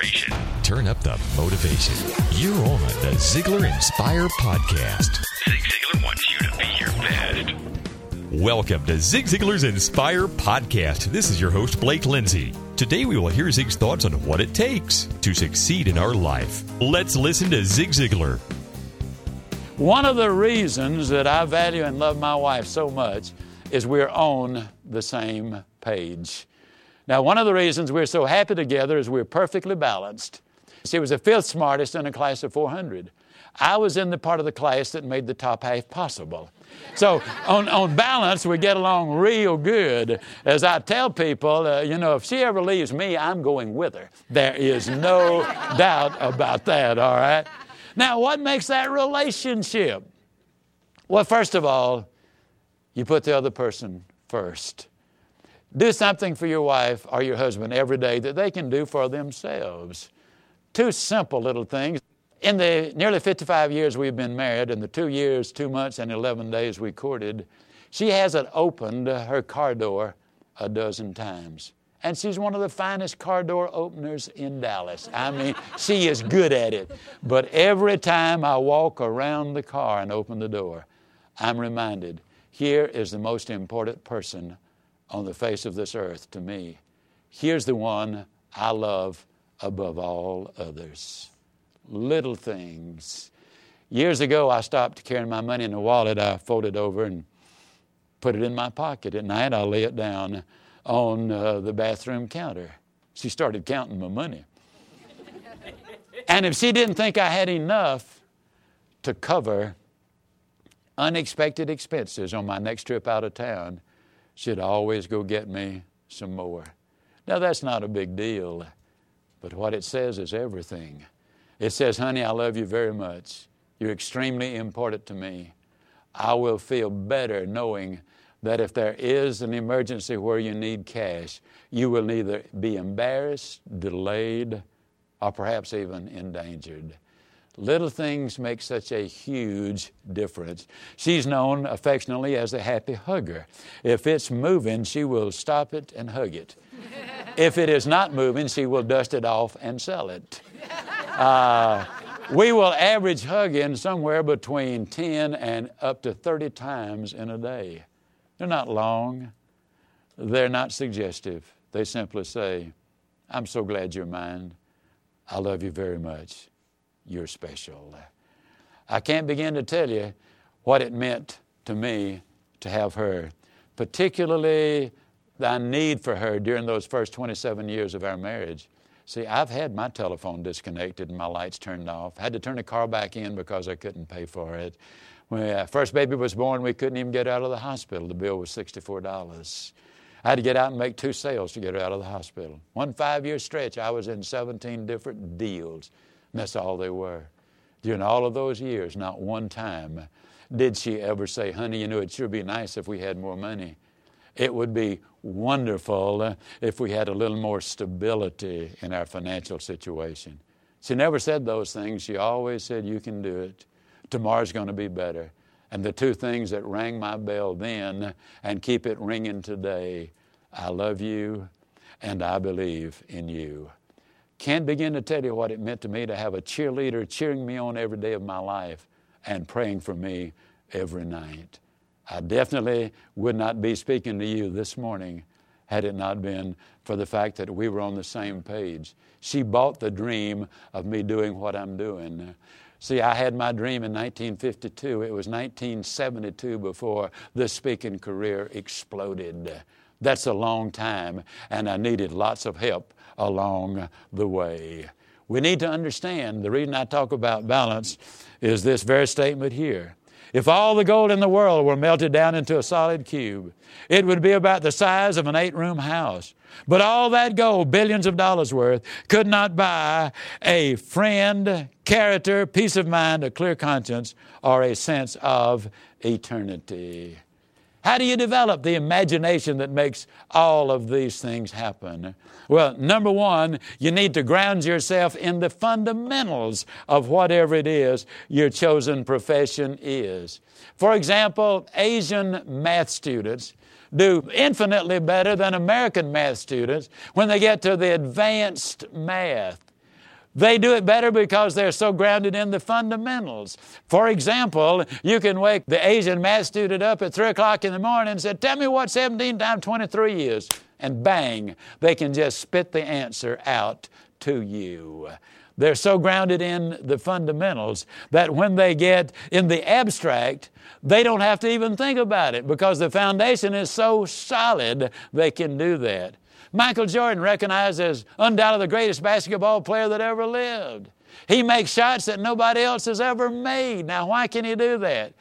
inspiration. Turn up the motivation. You're on the Ziglar Inspire Podcast. Zig Ziglar wants you to be your best. Welcome to Zig Ziglar's Inspire Podcast. This is your host, Blake Lindsay. Today we will hear Zig's thoughts on what it takes to succeed in our life. Let's listen to Zig Ziglar. One of the reasons that I value and love my wife so much is we're on the same page. Now, one of the reasons we're so happy together is we're perfectly balanced. She was the fifth smartest in a class of 400. I was in the part of the class that made the top half possible. So, on, on balance, we get along real good. As I tell people, uh, you know, if she ever leaves me, I'm going with her. There is no doubt about that, all right? Now, what makes that relationship? Well, first of all, you put the other person first. Do something for your wife or your husband every day that they can do for themselves. Two simple little things. In the nearly 55 years we've been married, and the two years, two months, and 11 days we courted, she hasn't opened her car door a dozen times. And she's one of the finest car door openers in Dallas. I mean, she is good at it. But every time I walk around the car and open the door, I'm reminded here is the most important person on the face of this earth to me. Here's the one I love above all others. Little things. Years ago, I stopped carrying my money in a wallet. I folded over and put it in my pocket. At night, I lay it down on uh, the bathroom counter. She started counting my money. and if she didn't think I had enough to cover unexpected expenses on my next trip out of town, she'd always go get me some more. Now, that's not a big deal, but what it says is everything. It says, honey, I love you very much. You're extremely important to me. I will feel better knowing that if there is an emergency where you need cash, you will neither be embarrassed, delayed, or perhaps even endangered. Little things make such a huge difference. She's known affectionately as the happy hugger. If it's moving, she will stop it and hug it. if it is not moving, she will dust it off and sell it. Uh, we will average hugging somewhere between 10 and up to 30 times in a day. They're not long, they're not suggestive. They simply say, I'm so glad you're mine. I love you very much you're special. I can't begin to tell you what it meant to me to have her, particularly the need for her during those first 27 years of our marriage. See, I've had my telephone disconnected and my lights turned off. I had to turn the car back in because I couldn't pay for it. When our first baby was born, we couldn't even get out of the hospital. The bill was $64. I had to get out and make two sales to get her out of the hospital. One five year stretch, I was in 17 different deals. And that's all they were. During all of those years, not one time did she ever say, Honey, you know, it'd sure be nice if we had more money. It would be wonderful if we had a little more stability in our financial situation. She never said those things. She always said, You can do it. Tomorrow's going to be better. And the two things that rang my bell then and keep it ringing today I love you and I believe in you. Can't begin to tell you what it meant to me to have a cheerleader cheering me on every day of my life and praying for me every night. I definitely would not be speaking to you this morning had it not been for the fact that we were on the same page. She bought the dream of me doing what I'm doing. See, I had my dream in 1952. It was 1972 before the speaking career exploded. That's a long time, and I needed lots of help along the way. We need to understand the reason I talk about balance is this very statement here. If all the gold in the world were melted down into a solid cube, it would be about the size of an eight room house. But all that gold, billions of dollars worth, could not buy a friend, character, peace of mind, a clear conscience, or a sense of eternity. How do you develop the imagination that makes all of these things happen? Well, number one, you need to ground yourself in the fundamentals of whatever it is your chosen profession is. For example, Asian math students do infinitely better than American math students when they get to the advanced math. They do it better because they're so grounded in the fundamentals. For example, you can wake the Asian math student up at 3 o'clock in the morning and say, Tell me what 17 times 23 is. And bang, they can just spit the answer out to you. They're so grounded in the fundamentals that when they get in the abstract, they don't have to even think about it because the foundation is so solid they can do that. Michael Jordan, recognized as undoubtedly the greatest basketball player that ever lived. He makes shots that nobody else has ever made. Now, why can he do that?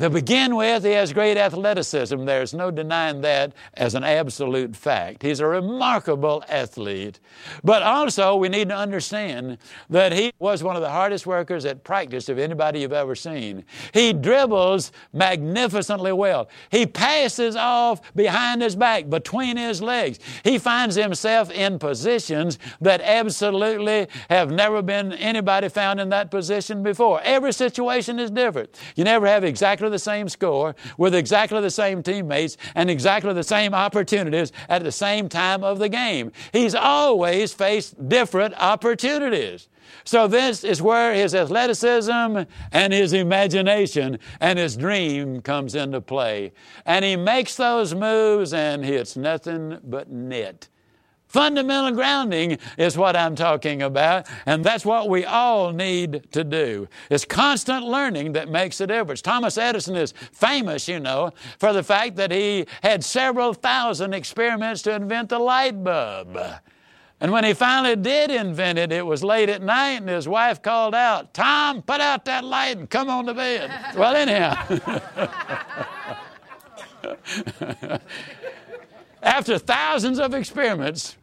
To begin with, he has great athleticism. There's no denying that as an absolute fact. He's a remarkable athlete. But also, we need to understand that he was one of the hardest workers at practice of anybody you've ever seen. He dribbles magnificently well. He passes off behind his back, between his legs. He finds himself in positions that absolutely have never been anybody found in that position before. Every situation is different. You never have exactly the same score with exactly the same teammates and exactly the same opportunities at the same time of the game. He's always faced different opportunities. So, this is where his athleticism and his imagination and his dream comes into play. And he makes those moves and hits nothing but net. Fundamental grounding is what I'm talking about, and that's what we all need to do. It's constant learning that makes a difference. Thomas Edison is famous, you know, for the fact that he had several thousand experiments to invent the light bulb. And when he finally did invent it, it was late at night, and his wife called out, Tom, put out that light and come on to bed. well, anyhow. After thousands of experiments,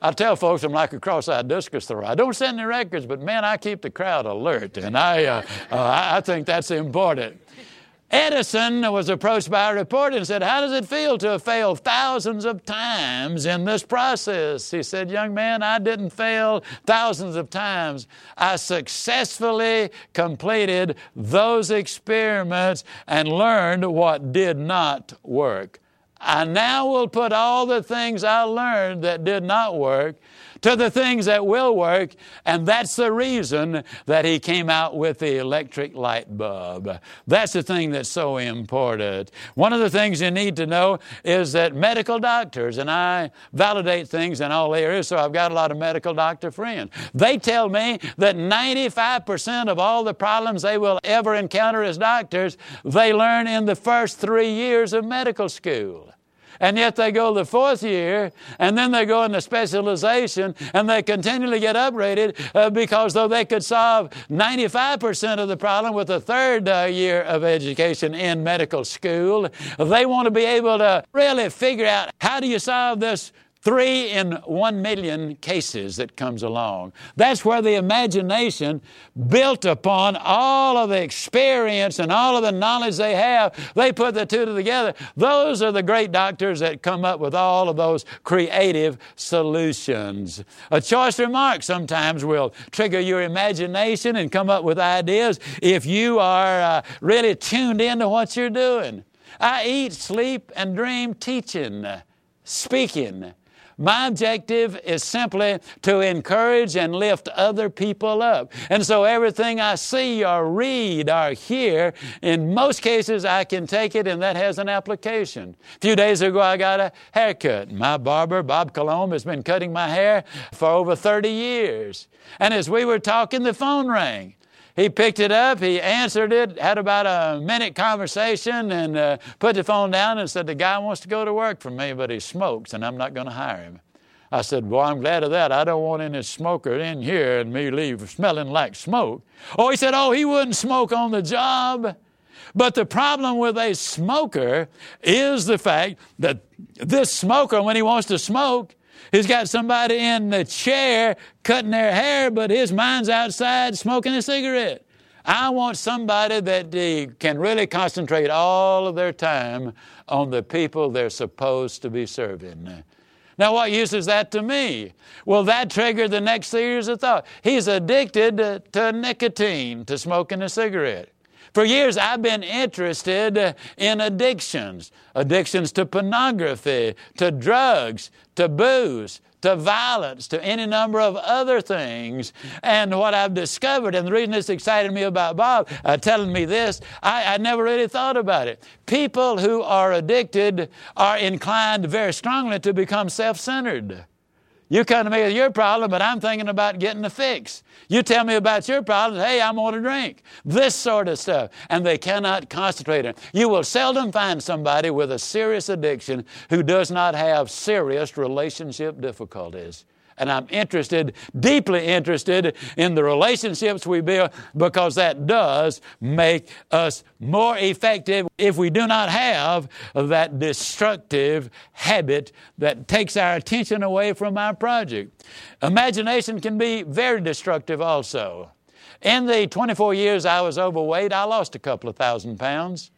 I tell folks I'm like a cross-eyed discus thrower. I don't set any records, but man, I keep the crowd alert, and I, uh, uh, I think that's important. Edison was approached by a reporter and said, How does it feel to have failed thousands of times in this process? He said, Young man, I didn't fail thousands of times. I successfully completed those experiments and learned what did not work. I now will put all the things I learned that did not work to the things that will work, and that's the reason that he came out with the electric light bulb. That's the thing that's so important. One of the things you need to know is that medical doctors, and I validate things in all areas, so I've got a lot of medical doctor friends. They tell me that 95% of all the problems they will ever encounter as doctors, they learn in the first three years of medical school and yet they go the fourth year, and then they go into specialization, and they continually get upgraded uh, because though they could solve 95% of the problem with a third uh, year of education in medical school, they want to be able to really figure out how do you solve this Three in one million cases that comes along. That's where the imagination, built upon all of the experience and all of the knowledge they have, they put the two together. Those are the great doctors that come up with all of those creative solutions. A choice remark sometimes will trigger your imagination and come up with ideas if you are uh, really tuned into what you're doing. I eat, sleep, and dream teaching, speaking my objective is simply to encourage and lift other people up. And so everything I see or read or hear, in most cases I can take it and that has an application. A few days ago I got a haircut. My barber, Bob Colomb, has been cutting my hair for over 30 years. And as we were talking, the phone rang. He picked it up, he answered it, had about a minute conversation, and uh, put the phone down and said, The guy wants to go to work for me, but he smokes, and I'm not going to hire him. I said, Well, I'm glad of that. I don't want any smoker in here and me leave smelling like smoke. Oh, he said, Oh, he wouldn't smoke on the job. But the problem with a smoker is the fact that this smoker, when he wants to smoke, He's got somebody in the chair cutting their hair, but his mind's outside smoking a cigarette. I want somebody that can really concentrate all of their time on the people they're supposed to be serving. Now, what use is that to me? Well, that triggered the next series of thought. He's addicted to nicotine, to smoking a cigarette. For years, I've been interested in addictions addictions to pornography, to drugs, to booze, to violence, to any number of other things. And what I've discovered, and the reason this excited me about Bob uh, telling me this, I, I never really thought about it. People who are addicted are inclined very strongly to become self centered. You come to me with your problem, but I'm thinking about getting a fix. You tell me about your problems, hey, I'm going to drink. This sort of stuff. And they cannot concentrate on You will seldom find somebody with a serious addiction who does not have serious relationship difficulties. And I'm interested, deeply interested in the relationships we build because that does make us more effective if we do not have that destructive habit that takes our attention away from our project. Imagination can be very destructive also. In the 24 years I was overweight, I lost a couple of thousand pounds.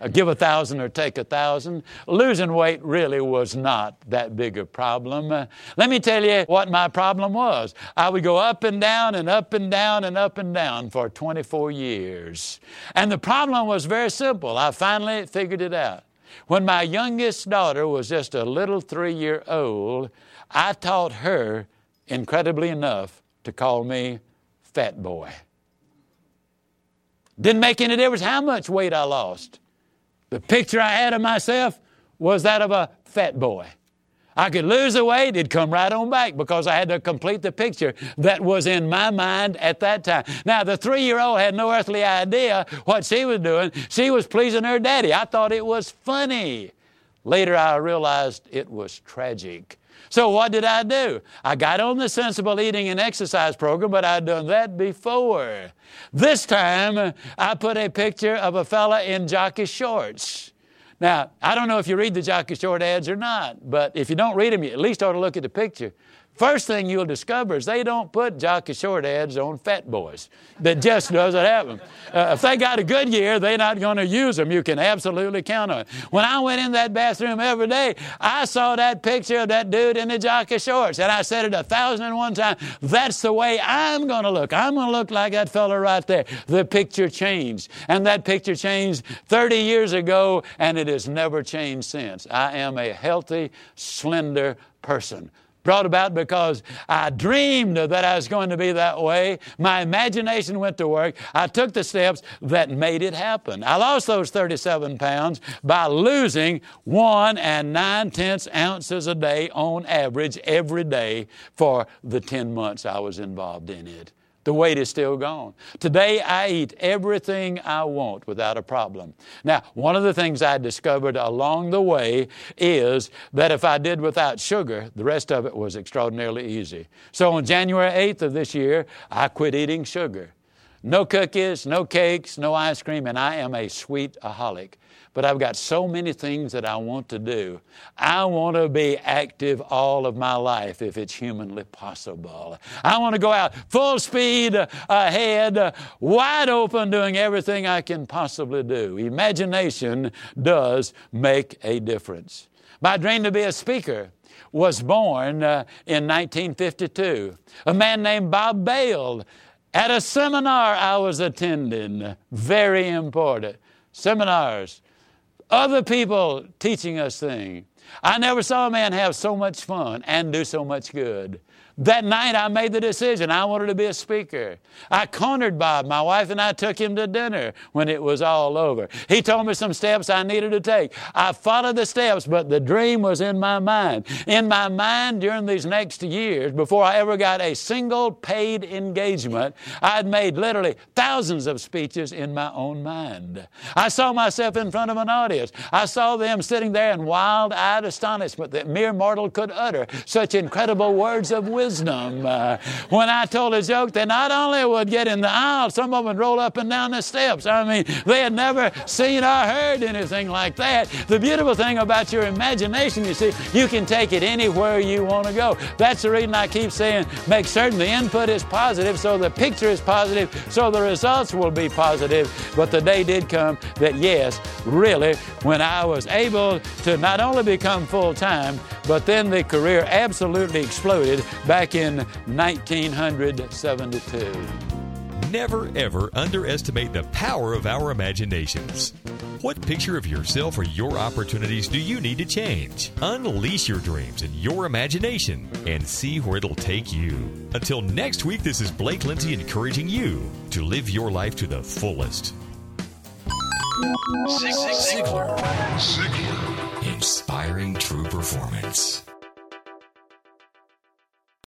Uh, give a thousand or take a thousand. Losing weight really was not that big a problem. Uh, let me tell you what my problem was. I would go up and down and up and down and up and down for 24 years. And the problem was very simple. I finally figured it out. When my youngest daughter was just a little three year old, I taught her, incredibly enough, to call me fat boy. Didn't make any difference how much weight I lost. The picture I had of myself was that of a fat boy. I could lose the weight, it'd come right on back because I had to complete the picture that was in my mind at that time. Now, the three year old had no earthly idea what she was doing. She was pleasing her daddy. I thought it was funny. Later, I realized it was tragic. So, what did I do? I got on the sensible eating and exercise program, but I'd done that before. This time, I put a picture of a fella in jockey shorts. Now, I don't know if you read the jockey short ads or not, but if you don't read them, you at least ought to look at the picture. First thing you'll discover is they don't put jockey short ads on fat boys. That just doesn't happen. Uh, if they got a good year, they're not going to use them. You can absolutely count on it. When I went in that bathroom every day, I saw that picture of that dude in the jockey shorts, and I said it a thousand and one times. That's the way I'm going to look. I'm going to look like that fellow right there. The picture changed, and that picture changed 30 years ago, and it has never changed since. I am a healthy, slender person brought about because I dreamed that I was going to be that way. My imagination went to work. I took the steps that made it happen. I lost those 37 pounds by losing one and nine tenths ounces a day on average every day for the 10 months I was involved in it. The weight is still gone. Today, I eat everything I want without a problem. Now, one of the things I discovered along the way is that if I did without sugar, the rest of it was extraordinarily easy. So on January 8th of this year, I quit eating sugar. No cookies, no cakes, no ice cream, and I am a sweetaholic but I've got so many things that I want to do. I want to be active all of my life if it's humanly possible. I want to go out full speed ahead, wide open, doing everything I can possibly do. Imagination does make a difference. My dream to be a speaker was born uh, in 1952. A man named Bob Bale at a seminar I was attending, very important. Seminars other people teaching us things. I never saw a man have so much fun and do so much good. That night I made the decision. I wanted to be a speaker. I cornered Bob. My wife and I took him to dinner when it was all over. He told me some steps I needed to take. I followed the steps, but the dream was in my mind. In my mind during these next years, before I ever got a single paid engagement, I'd made literally thousands of speeches in my own mind. I saw myself in front of an audience. I saw them sitting there in wild eyed astonishment that mere mortal could utter such incredible words of wisdom wisdom. Uh, when I told a joke, they not only would get in the aisle, some of them would roll up and down the steps. I mean, they had never seen or heard anything like that. The beautiful thing about your imagination, you see, you can take it anywhere you want to go. That's the reason I keep saying make certain the input is positive so the picture is positive so the results will be positive. But the day did come that, yes, really, when I was able to not only become full time, but then the career absolutely exploded back in 1972. never ever underestimate the power of our imaginations. What picture of yourself or your opportunities do you need to change? Unleash your dreams and your imagination and see where it'll take you. Until next week, this is Blake Lindsay encouraging you to live your life to the fullest. Ziglar. Ziglar. Inspiring true performance.